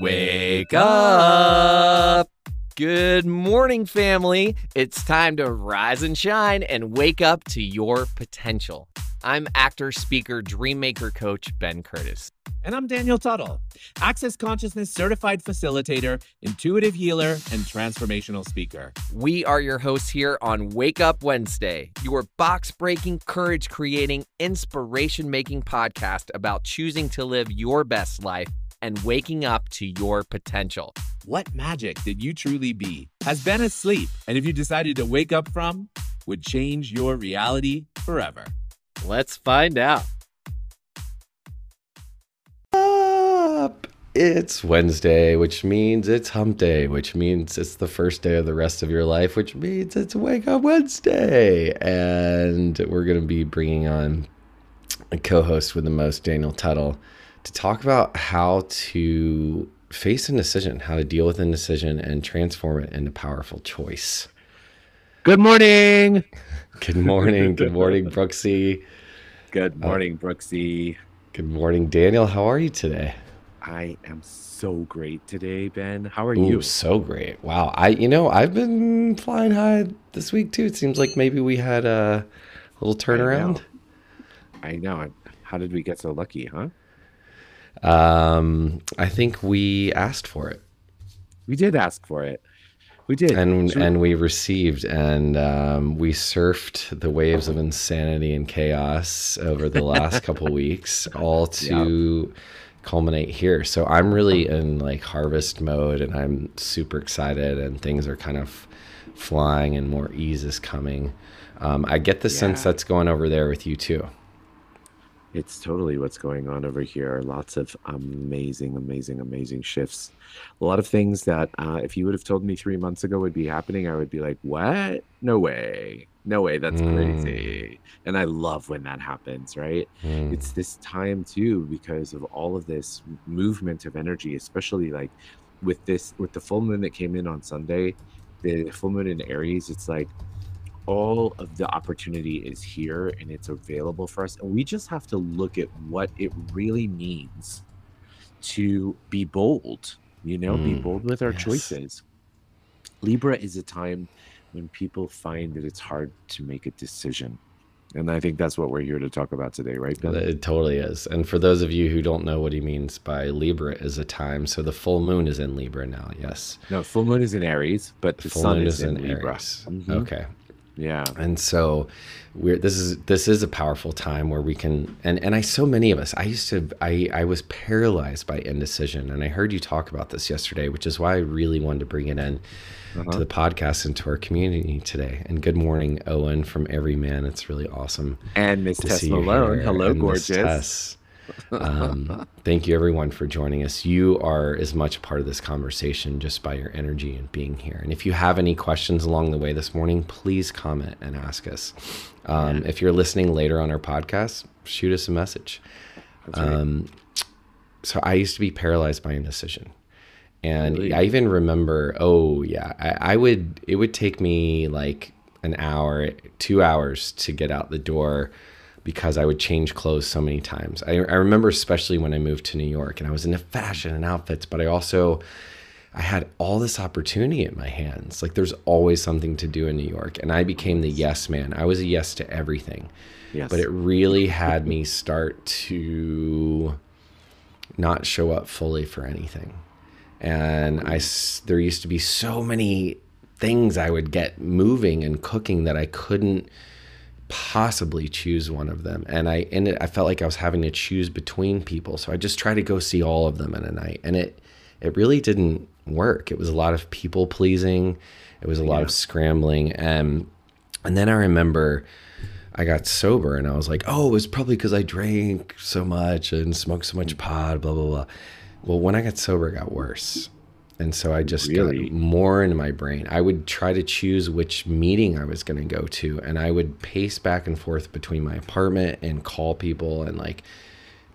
Wake up! Good morning, family. It's time to rise and shine and wake up to your potential. I'm actor, speaker, dreammaker coach Ben Curtis. And I'm Daniel Tuttle, Access Consciousness certified facilitator, intuitive healer, and transformational speaker. We are your hosts here on Wake Up Wednesday, your box breaking, courage creating, inspiration making podcast about choosing to live your best life and waking up to your potential. What magic did you truly be? Has been asleep, and if you decided to wake up from, would change your reality forever. Let's find out. Up. It's Wednesday, which means it's hump day, which means it's the first day of the rest of your life, which means it's Wake Up Wednesday. And we're going to be bringing on a co host with the most, Daniel Tuttle to talk about how to face a decision, how to deal with a decision and transform it into powerful choice. Good morning. Good morning. Good morning, Brooksy. Good morning, uh, Brooksy. Good morning, Daniel. How are you today? I am so great today, Ben. How are Ooh, you? So great. Wow. I you know, I've been flying high this week too. It seems like maybe we had a little turnaround. I know. I know. How did we get so lucky, huh? Um, I think we asked for it. We did ask for it. We did, and and we received, and um, we surfed the waves of insanity and chaos over the last couple weeks, all to yep. culminate here. So I'm really in like harvest mode, and I'm super excited, and things are kind of flying, and more ease is coming. Um, I get the yeah. sense that's going over there with you too. It's totally what's going on over here. Lots of amazing, amazing, amazing shifts. A lot of things that uh, if you would have told me three months ago would be happening, I would be like, what? No way. No way. That's mm. crazy. And I love when that happens, right? Mm. It's this time too, because of all of this movement of energy, especially like with this, with the full moon that came in on Sunday, the full moon in Aries, it's like all of the opportunity is here and it's available for us. And we just have to look at what it really means to be bold, you know, mm, be bold with our yes. choices. Libra is a time when people find that it's hard to make a decision. And I think that's what we're here to talk about today, right? Ben? It totally is. And for those of you who don't know what he means by Libra is a time, so the full moon is in Libra now, yes. No, full moon is in Aries, but the full sun moon is, is in, in Libra. Mm-hmm. Okay. Yeah. And so we're this is this is a powerful time where we can and and I so many of us I used to I I was paralyzed by indecision and I heard you talk about this yesterday, which is why I really wanted to bring it in uh-huh. to the podcast and to our community today. And good morning, Owen from Everyman. It's really awesome. And Miss Tess Malone. Hello, and gorgeous. Um, thank you, everyone, for joining us. You are as much part of this conversation just by your energy and being here. And if you have any questions along the way this morning, please comment and ask us. Um, yeah. If you're listening later on our podcast, shoot us a message. Um, so I used to be paralyzed by indecision. And really? I even remember, oh, yeah, I, I would, it would take me like an hour, two hours to get out the door because I would change clothes so many times. I, I remember especially when I moved to New York and I was into fashion and outfits, but I also I had all this opportunity in my hands. Like there's always something to do in New York. And I became the yes man. I was a yes to everything. Yes. But it really had me start to not show up fully for anything. And I there used to be so many things I would get moving and cooking that I couldn't possibly choose one of them. And i ended i felt like i was having to choose between people. So i just tried to go see all of them in a night and it it really didn't work. It was a lot of people pleasing. It was a lot yeah. of scrambling. And and then i remember i got sober and i was like oh it was probably because i drank so much and smoked so much mm. pot blah blah blah. Well when i got sober it got worse and so I just really? got more in my brain. I would try to choose which meeting I was going to go to, and I would pace back and forth between my apartment and call people, and like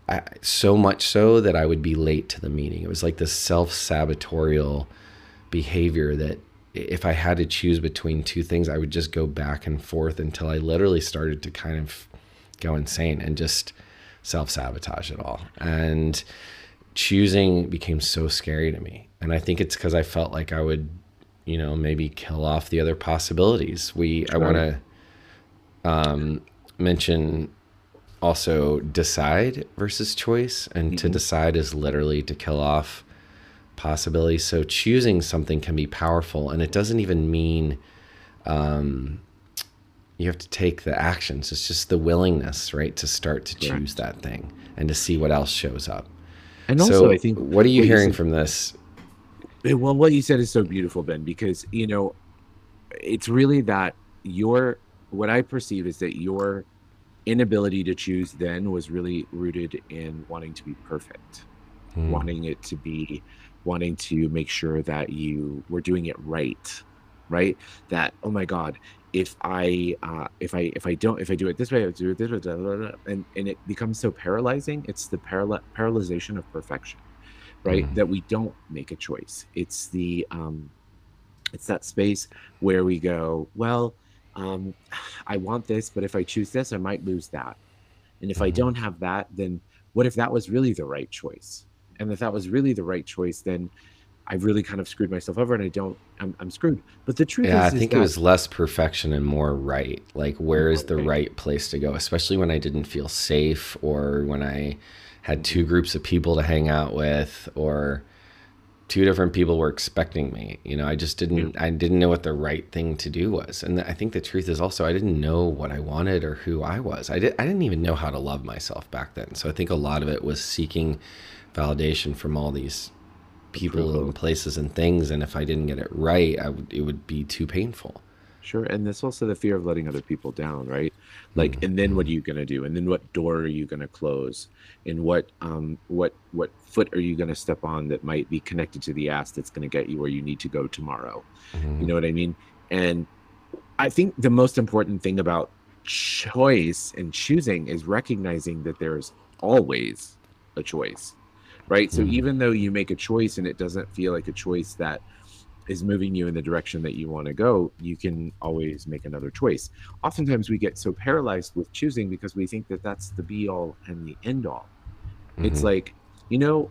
I, so much so that I would be late to the meeting. It was like this self sabotorial behavior that if I had to choose between two things, I would just go back and forth until I literally started to kind of go insane and just self sabotage it all. And choosing became so scary to me. And I think it's because I felt like I would, you know, maybe kill off the other possibilities. We, I want to um, mention also decide versus choice. And to decide is literally to kill off possibilities. So choosing something can be powerful. And it doesn't even mean um, you have to take the actions. It's just the willingness, right, to start to choose that thing and to see what else shows up. And so also, I think what are you hearing from this? Well, what you said is so beautiful, Ben, because you know, it's really that your what I perceive is that your inability to choose then was really rooted in wanting to be perfect, Hmm. wanting it to be, wanting to make sure that you were doing it right, right? That oh my God, if I uh, if I if I don't if I do it this way, I do it this way, blah, blah, blah, and and it becomes so paralyzing. It's the paral- paralyzation of perfection right Mhm. that we don't make a choice it's the um it's that space where we go well um i want this but if i choose this i might lose that and if i Mhm. don't have that then what if that was really the right choice and if that was really the right choice then i've really kind of screwed myself over and i don't i'm, I'm screwed but the truth is. Yeah, I is, is think it that- was less perfection and more right. Like, where is the right place to go? Especially when I didn't feel safe or when I had two groups of people to hang out with or two different people were expecting me. You know, I just didn't, I didn't know what the right thing to do was. And I think the truth is also, I didn't know what I wanted or who I was. I, did, I didn't even know how to love myself back then. So I think a lot of it was seeking validation from all these people Approval. and places and things. And if I didn't get it right, I would, it would be too painful. Sure, and there's also the fear of letting other people down, right? Like, and then what are you gonna do? And then what door are you gonna close? And what um what what foot are you gonna step on that might be connected to the ass that's gonna get you where you need to go tomorrow? You know what I mean? And I think the most important thing about choice and choosing is recognizing that there's always a choice, right? So Mhm. even though you make a choice and it doesn't feel like a choice that is moving you in the direction that you want to go, you can always make another choice. Oftentimes we get so paralyzed with choosing because we think that that's the be all and the end all. It's Mhm. like, you know,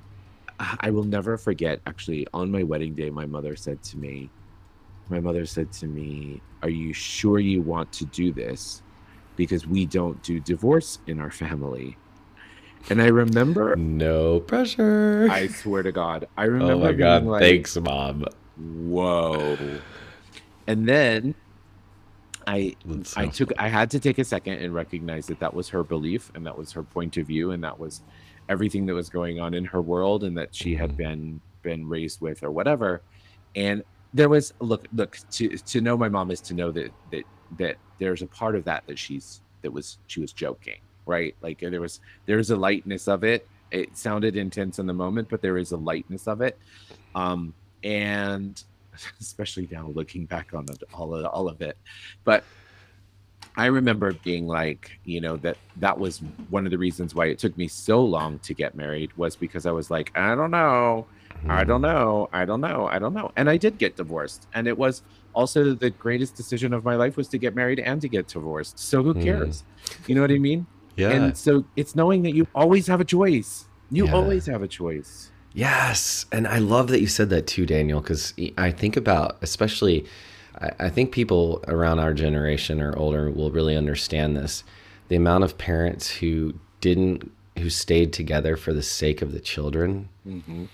I will never forget actually on my wedding day, my mother said to me, my mother said to me, Are you sure you want to do this? Because we don't do divorce in our family. And I remember, No pressure. I swear to God, I remember oh my being god, like, thanks, mom. Whoa. And then I That's I took I had to take a second and recognize that that was her belief and that was her point of view and that was everything that was going on in her world and that she had Mhm. been been raised with or whatever. And there was look look to to know my mom is to know that that that there's a part of that that she's that was she was joking, right? Like there was there's a lightness of it. It sounded intense in the moment, but there is a lightness of it. Um and especially now looking back on all of all of it. But I remember being like, you know, that that was one of the reasons why it took me so long to get married was because I was like, I don't know, I don't know, I don't know, I don't know. And I did get divorced. And it was also the greatest decision of my life was to get married and to get divorced. So who Mm. cares? You know what I mean? Yeah. And so it's knowing that you always have a choice. You Yeah. always have a choice. Yes, and I love that you said that too, Daniel, because I think about, especially, I, think people around our generation or older will really understand this. The amount of parents who didn't, who stayed together for the sake of the children Mm-hmm.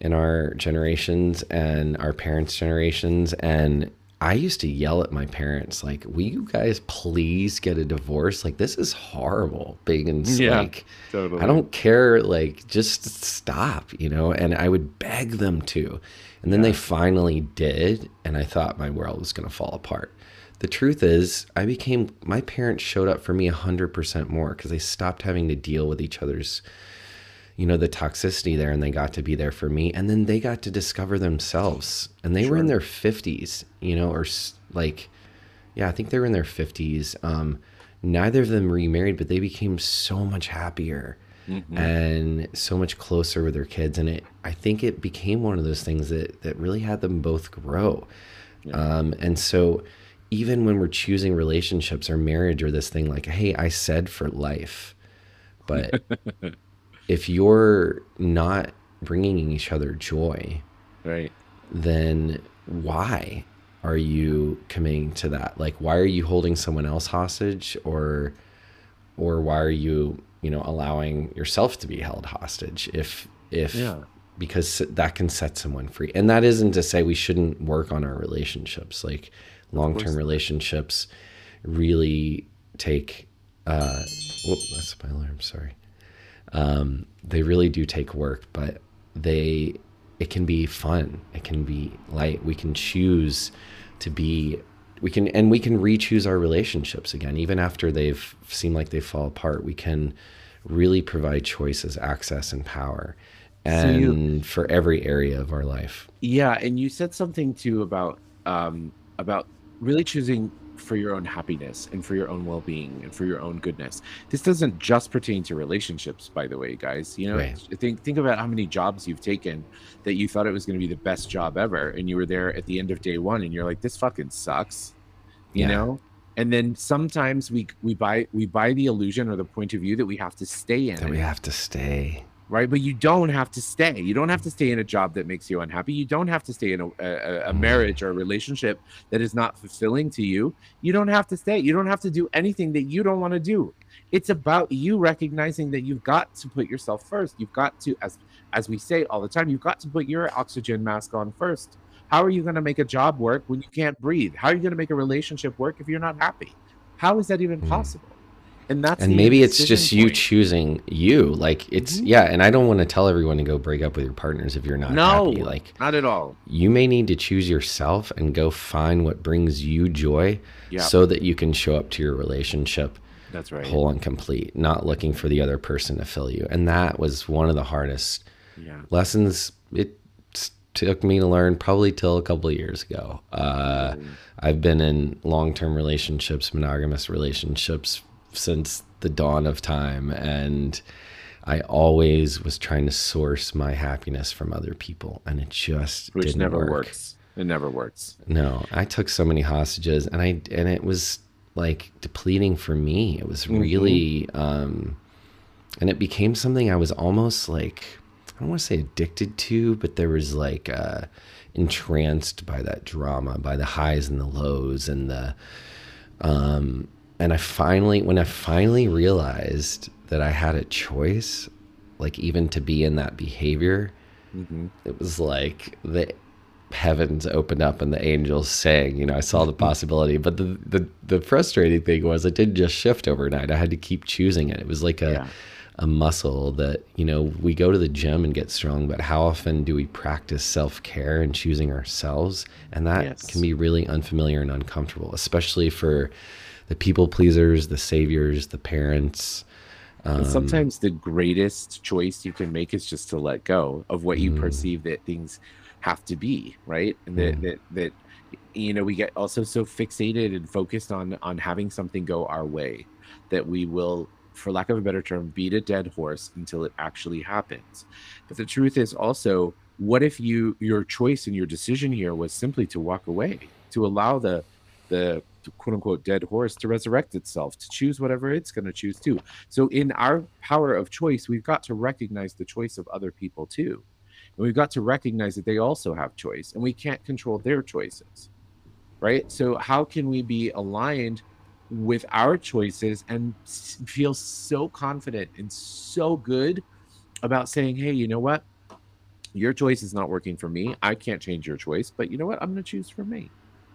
in our generations and our parents' generations. And I used to yell at my parents, like, will you guys please get a divorce? Like, this is horrible. Being in, Yeah. like, Totally. I don't care. Like, just stop, you know? And I would beg them to. And then they finally did. And I thought my world was going to fall apart. The truth is, I became, my parents showed up for me 100% more because they stopped having to deal with each other's, you know, the toxicity there and they got to be there for me. And then they got to discover themselves. And they were in their 50s, you know, or like, yeah, I think they were in their 50s. Um, neither of them remarried, but they became so much happier Mhm. and so much closer with their kids. And it, I think it became one of those things that, that really had them both grow. Um, and so even when we're choosing relationships or marriage or this thing like, hey, I said for life, but if you're not bringing each other joy, Right. then why are you committing to that? Like, why are you holding someone else hostage, or, or why are you, you know, allowing yourself to be held hostage? If if Yeah. because that can set someone free, and that isn't to say we shouldn't work on our relationships. Like long term relationships really take. Uh, whoop, that's my alarm. Sorry um, they really do take work, but they it can be fun. It can be light. We can choose to be we can and we can re-choose our relationships again, even after they've seemed like they fall apart. We can really provide choices, access, and power, So and you- for every area of our life. Yeah, and you said something too about um, about really choosing for your own happiness and for your own well-being and for your own goodness. This doesn't just pertain to relationships, by the way, guys. You know, Right. think think about how many jobs you've taken that you thought it was going to be the best job ever, and you were there at the end of day one, and you're like, "This fucking sucks," you Yeah. know. And then sometimes we we buy we buy the illusion or the point of view that we have to stay in That we have to stay. Right? But you don't have to stay. You don't have to stay in a job that makes you unhappy. You don't have to stay in a, a, a marriage or a relationship that is not fulfilling to you. You don't have to stay. You don't have to do anything that you don't want to do. It's about you recognizing that you've got to put yourself first. You've got to, as as we say all the time, you've got to put your oxygen mask on first. How are you going to make a job work when you can't breathe? How are you going to make a relationship work if you're not happy? How is that even Mm. possible? And that's and maybe it's just you choosing you. Like it's Mhm. yeah. And I don't want to tell everyone to go break up with your partners if you're not No, happy. Like not at all. you may need to choose yourself and go find what brings you joy Yeah, so that you can show up to your relationship that's right. whole and complete, not looking for the other person to fill you. And that was one of the hardest Yeah. lessons it took me to learn probably till a couple of years ago. Uh, I've been in long term relationships, monogamous relationships since the dawn of time. And I always was trying to source my happiness from other people. And it just which never work. works. It never works. No, I took so many hostages and I and it was like depleting for me. It was Mhm. really um and it became something I was almost like I don't want to say addicted to, but there was like uh entranced by that drama, by the highs and the lows and the um and I finally when I finally realized that I had a choice like even to be in that behavior hmm it was like the heavens opened up and the angels sang you know i saw the possibility. But the, the the frustrating thing was it didn't just shift overnight. I had to keep choosing it. It was like a Yeah. a muscle that you know we go to the gym and get strong but how often do we practice self-care and choosing ourselves? And that Yes. can be really unfamiliar and uncomfortable especially for the people pleasers the saviors the parents um, sometimes the greatest choice you can make is just to let go of what you Mm. perceive that things have to be, right? And that Mm. that that you know we get also so fixated and focused on on having something go our way that we will for lack of a better term beat a dead horse until it actually happens but the truth is also what if you your choice and your decision here was simply to walk away to allow the the quote unquote dead horse to resurrect itself to choose whatever it's going to choose to. So in our power of choice we've got to recognize the choice of other people too. And we've got to recognize that they also have choice and we can't control their choices right? So how can we be aligned with our choices and feel so confident and so good about saying hey you know what? Your choice is not working for me. I can't change your choice but you know what? I'm going to choose for me.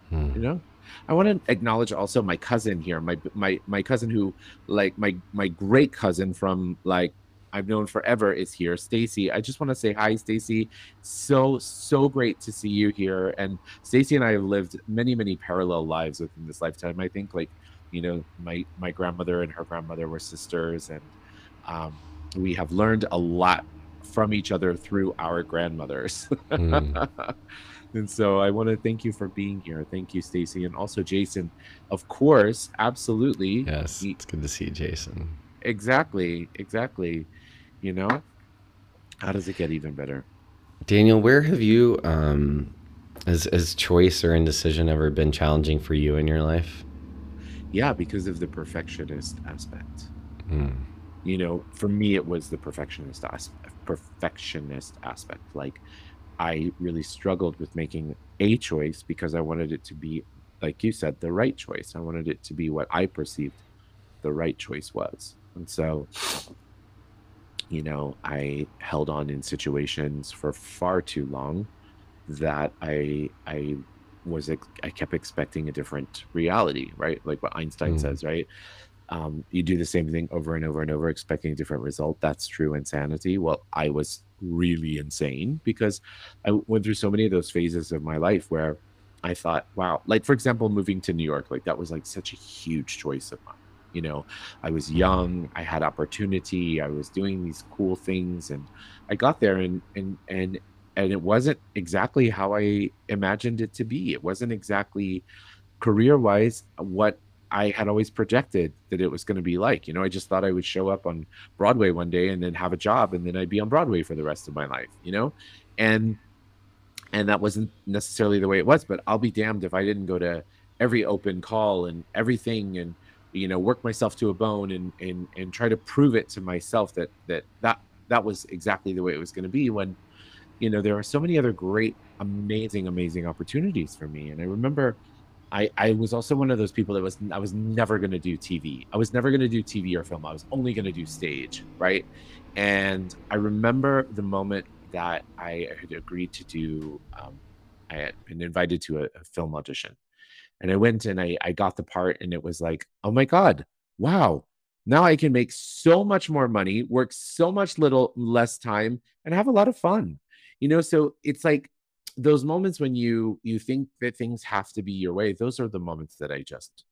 Hmm. you know i want to acknowledge also my cousin here my my my cousin who like my my great cousin from like i've known forever is here stacy. I just want to say hi stacy. So so great to see you here. And stacy and i have lived many many parallel lives within this lifetime. I think like you know my my grandmother and her grandmother were sisters and um, we have learned a lot from each other through our grandmothers. Mm. and so I want to thank you for being here. Thank you, Stacy, and also Jason. Of course, absolutely. yes Ye- it's good to see you jason Exactly. Exactly. You know, how does it get even better? Daniel, where have you, um, has, has choice or indecision ever been challenging for you in your life? Yeah, because of the perfectionist aspect. Hmm. you know, for me, it was the perfectionist as- perfectionist aspect. Like, I really struggled with making a choice because I wanted it to be, like you said, the right choice. I wanted it to be what I perceived the right choice was. And so, you know, I held on in situations for far too long that I I was ex- I kept expecting a different reality, right? Like what Einstein Mm. says, right? Um, you do the same thing over and over and over, expecting a different result. That's true insanity. Well, I was really insane because I went through so many of those phases of my life where I thought, wow, like for example, moving to New York, like that was like such a huge choice of mine. You know, I was mm-hmm. young, I had opportunity, I was doing these cool things, and I got there and and and and it wasn't exactly how I imagined it to be. It wasn't exactly career wise what I had always projected that it was going to be like. You know, I just thought I would show up on Broadway one day and then have a job and then I'd be on Broadway for the rest of my life, you know? And and that wasn't necessarily the way it was, but I'll be damned if I didn't go to every open call and everything and you know, work myself to a bone and and and try to prove it to myself that that that that was exactly the way it was going to be when you know there are so many other great amazing amazing opportunities for me and i remember i i was also one of those people that was i was never going to do tv i was never going to do tv or film. I was only going to do stage right? And i remember the moment that i had agreed to do um, i had been invited to a, a film audition. And i went and I, I got the part and it was like oh my god wow. Now i can make so much more money work so much little less time and have a lot of fun. You know so it's like those moments when you you think that things have to be your way those are the moments that i just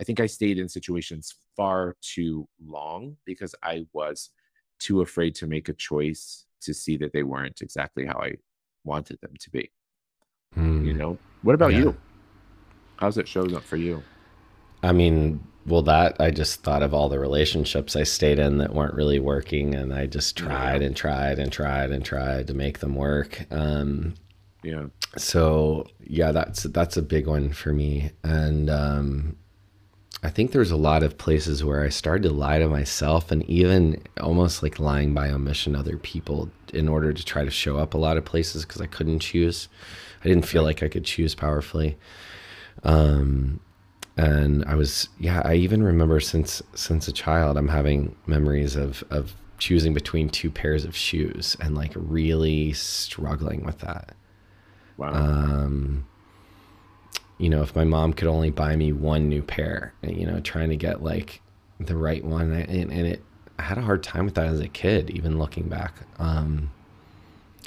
i think i stayed in situations far too long because i was too afraid to make a choice to see that they weren't exactly how i wanted them to be Hmm. you know what about Yeah. you how's it showing up for you I mean, well, that I just thought of all the relationships I stayed in that weren't really working, and I just Yeah. tried and tried and tried and tried to make them work. Um, yeah so yeah, that's that's a big one for me, and um, I think there's a lot of places where I started to lie to myself, and even almost like lying by omission other people in order to try to show up a lot of places because I couldn't choose. I didn't feel like I could choose powerfully. Um, and I was yeah I even remember since since a child I'm having memories of of choosing between two pairs of shoes and like really struggling with that wow. Um you know if my mom could only buy me one new pair you know trying to get like the right one and, and it I had a hard time with that as a kid even looking back. Um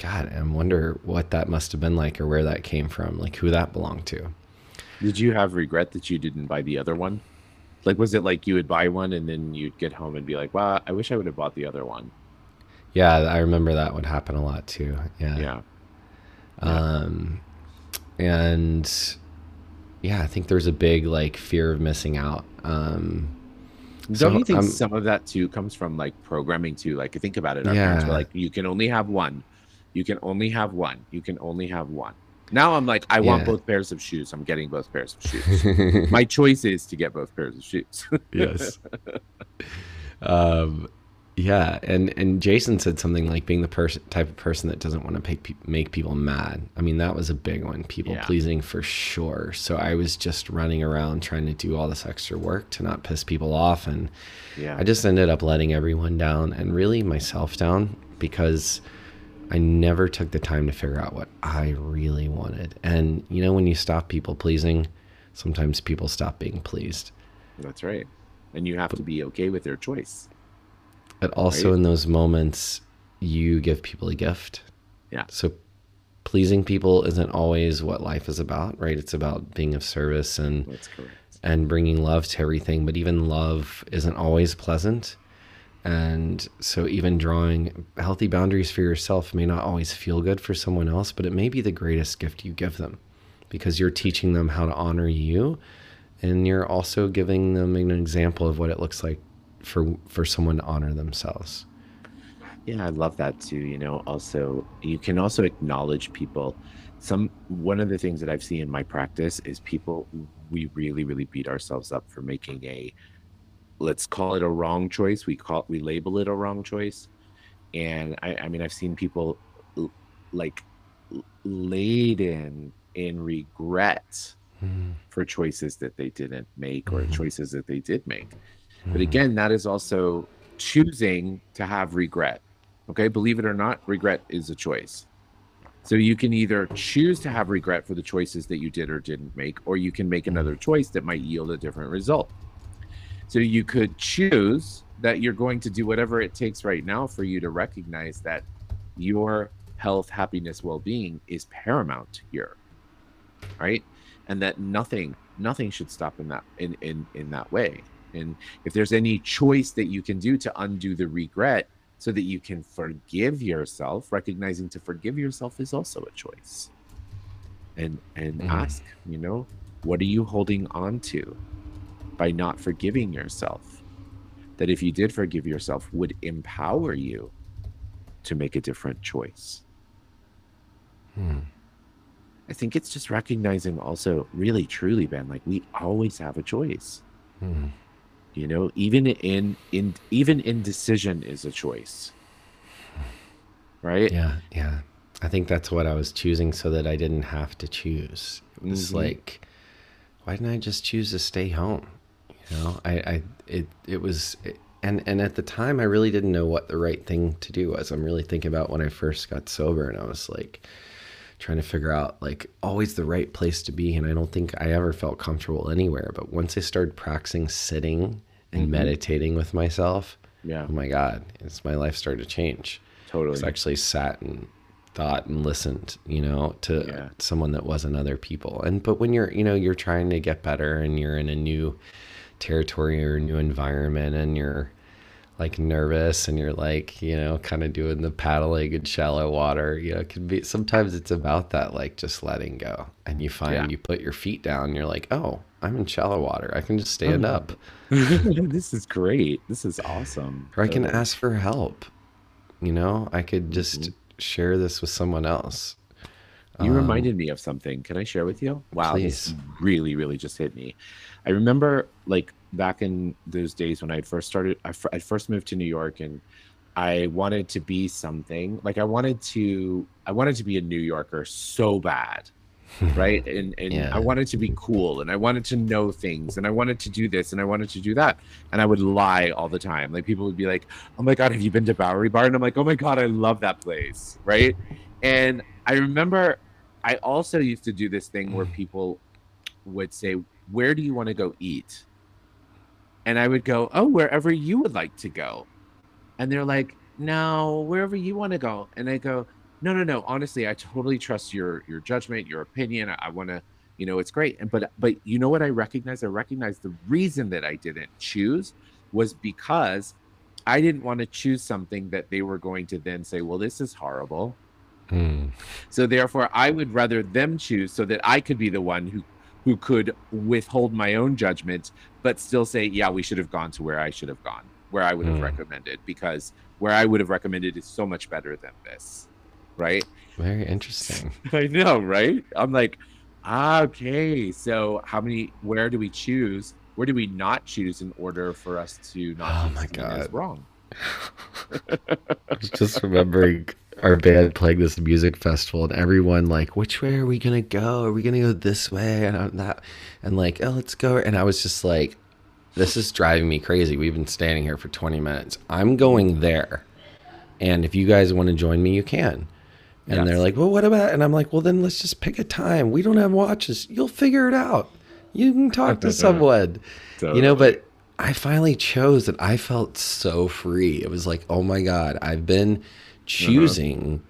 god I wonder what that must have been like or where that came from like who that belonged to. Did you have regret that you didn't buy the other one? Like, was it like you would buy one and then you'd get home and be like, "Wow, I wish I would have bought the other one." yeah I remember that would happen a lot too. Yeah. Yeah, um and yeah i think there's a big like fear of missing out um don't So, you think um, some of that too comes from like programming too? Like, think about it. Our parents were Yeah. like, "You can only have one. You can only have one. You can only have one." Now I'm like, I want Yeah. both pairs of shoes. I'm getting both pairs of shoes. My choice is to get both pairs of shoes. yes um yeah and and jason said something like being the person type of person that doesn't want to make, pe- make people mad i mean that was a big one people Yeah. pleasing for sure so i was just running around trying to do all this extra work to not piss people off and yeah, I just ended up letting everyone down and really myself down because I never took the time to figure out what I really wanted. And you know, when you stop people pleasing, sometimes people stop being pleased. that's right. And you have to be okay with their choice. But also Right. in those moments, you give people a gift. Yeah. So pleasing people isn't always what life is about, right? It's about being of service and and bringing love to everything, but even love isn't always pleasant. And so, even drawing healthy boundaries for yourself may not always feel good for someone else, but it may be the greatest gift you give them because you're teaching them how to honor you. And you're also giving them an example of what it looks like for, for someone to honor themselves. Yeah, I love that too. You know, also you can also acknowledge people. Some one of the things that I've seen in my practice is people we really, really beat ourselves up for making a let's call it a wrong choice. We call we label it a wrong choice, and I, I mean I've seen people l- like laden in regret Mm, for choices that they didn't make or Mhm. choices that they did make. But mm, again, that is also choosing to have regret. Okay, believe it or not, regret is a choice. So you can either choose to have regret for the choices that you did or didn't make, or you can make another choice that might yield a different result. So you could choose that you're going to do whatever it takes right now for you to recognize that your health, happiness, well being is paramount here. Right. And that nothing, nothing should stop in that in, in in that way. And if there's any choice that you can do to undo the regret so that you can forgive yourself, recognizing to forgive yourself is also a choice. And and Mhm. ask, you know, what are you holding on to by not forgiving yourself? That if you did forgive yourself would empower you to make a different choice. mm. I think it's just recognizing also really truly, Ben, like we always have a choice. Mm. You know even in in even indecision is a choice right Yeah, yeah. I think that's what I was choosing so that I didn't have to choose. It was Mhm. like, why didn't I just choose to stay home? You know, I, I, it, it was, and and at the time I really didn't know what the right thing to do was. I'm really thinking about when I first got sober, and I was like trying to figure out like always the right place to be, and I don't think I ever felt comfortable anywhere. But once I started practicing sitting and Mhm. meditating with myself, yeah oh my God, it's my life started to change. totally I actually sat and thought and listened, you know, to Yeah. someone that wasn't other people. And but when you're, you know, you're trying to get better and you're in a new territory or a new environment and you're like nervous and you're like, you know, kind of doing the paddling in shallow water, you know, it can be sometimes it's about that like just letting go. And you find Yeah. you put your feet down you're like, "Oh, I'm in shallow water. I can just stand Oh. up." this is great this is awesome Or I can ask for help. You know, I could just Mhm. share this with someone else. you Um, reminded me of something can i share with you wow this really really just hit me i remember like back in those days when i first started i, I first moved to new york and i wanted to be something like i wanted to i wanted to be a new yorker so bad right? And and Yeah. i wanted to be cool and i wanted to know things and i wanted to do this and i wanted to do that. And i would lie all the time. Like people would be like oh my god have you been to bowery bar? And i'm like oh my god i love that place right? And i remember i also used to do this thing where mm. people would say where do you want to go eat and i would go oh wherever you would like to go. And they're like no wherever you want to go. And i go no no no honestly i totally trust your your judgment your opinion i, I want to you know it's great. And but but you know what i recognize? I recognize the reason that i didn't choose was because i didn't want to choose something that they were going to then say well this is horrible. Hmm. so therefore i would rather them choose so that i could be the one who who could withhold my own judgment but still say yeah we should have gone to where i should have gone where i would have Mm. recommended because where i would have recommended is so much better than this right Very interesting. I know, right? I'm like, okay. So how many? Where do we choose? Where do we not choose in order for us to not? Oh my God. wrong. I was just remembering our band playing this music festival and everyone like, which way are we gonna go? Are we gonna go this way and I'm that and like, oh let's go and I was just like, this is driving me crazy. We've been standing here for 20 minutes. I'm going there. And if you guys want to join me, you can. And they're like, well, what about? And I'm like, well, then let's just pick a time. We don't have watches. You'll figure it out. You can talk to someone you know but i finally chose and i felt so free it was like oh my god i've been choosing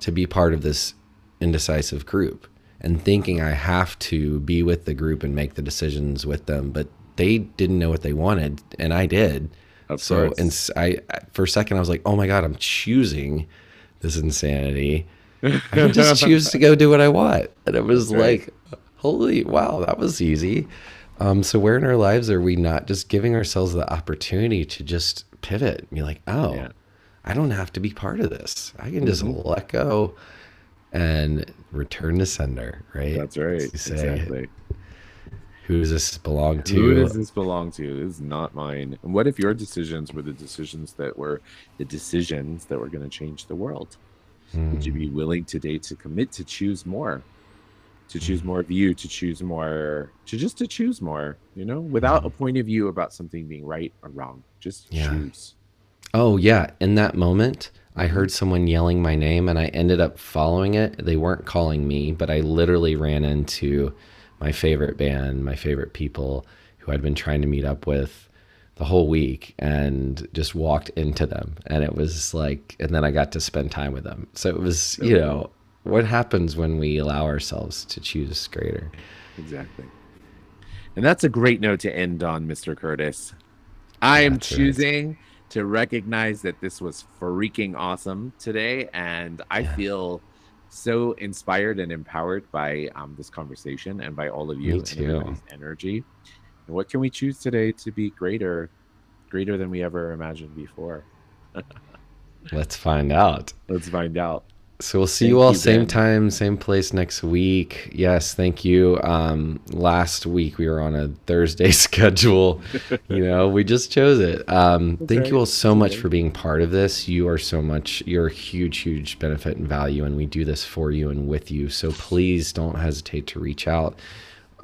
to be part of this indecisive group and thinking i have to be with the group and make the decisions with them but they didn't know what they wanted and i did Of so course. and I for a second i was like oh my god i'm choosing this insanity i can just choose to go do what i want and it was right. like holy wow that was easy um, so where in our lives are we not just giving ourselves the opportunity to just pivot and be like, oh, Yeah. I don't have to be part of this. I can just mm-hmm. let go and return to sender, right? That's right. Exactly. Who does this belong to? Who does this belong to? This is not mine. And what if your decisions were the decisions that were the decisions that were going to change the world? Would you Hmm. be willing today to commit to choose more? To choose hmm. more of you, to choose more, to just to choose more, you know, without hmm. a point of view about something being right or wrong. Just Yeah. choose. Oh, yeah. In that moment, I heard someone yelling my name and I ended up following it. They weren't calling me, but I literally ran into my favorite band, my favorite people who I'd been trying to meet up with the whole week and just walked into them. And it was like, and then I got to spend time with them. So it was, you know, what happens when we allow ourselves to choose greater? Exactly. And that's a great note to end on, Mr. Curtis. I am That's right. To recognize that this was freaking awesome today. And I Yeah. feel so inspired and empowered by um, this conversation and by all of you and too. everybody's energy. And what can we choose today to be greater, greater than we ever imagined before? Let's find out. Let's find out. So we'll see Thank you all you, same Ben. time, same place next week. Yes, thank you. Um, last week we were on a Thursday schedule. you know, we just chose it. Um, thank right. you all so much for being part of this. You are so much. You're a huge, huge benefit and value, and we do this for you and with you. So please don't hesitate to reach out.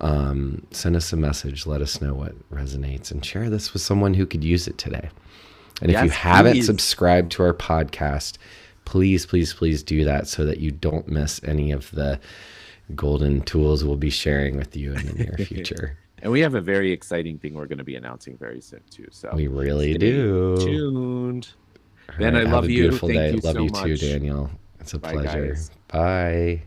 Um, send us a message. Let us know what resonates, and share this with someone who could use it today. And if you haven't please. subscribed to our podcast, please, please, please do that so that you don't miss any of the golden tools we'll be sharing with you in the near future. And we have a very exciting thing we're going to be announcing very soon, too. So we really do. tuned. All Ben, I love you. Thank day. you love so you too. Daniel. It's a Bye, pleasure. guys. Bye.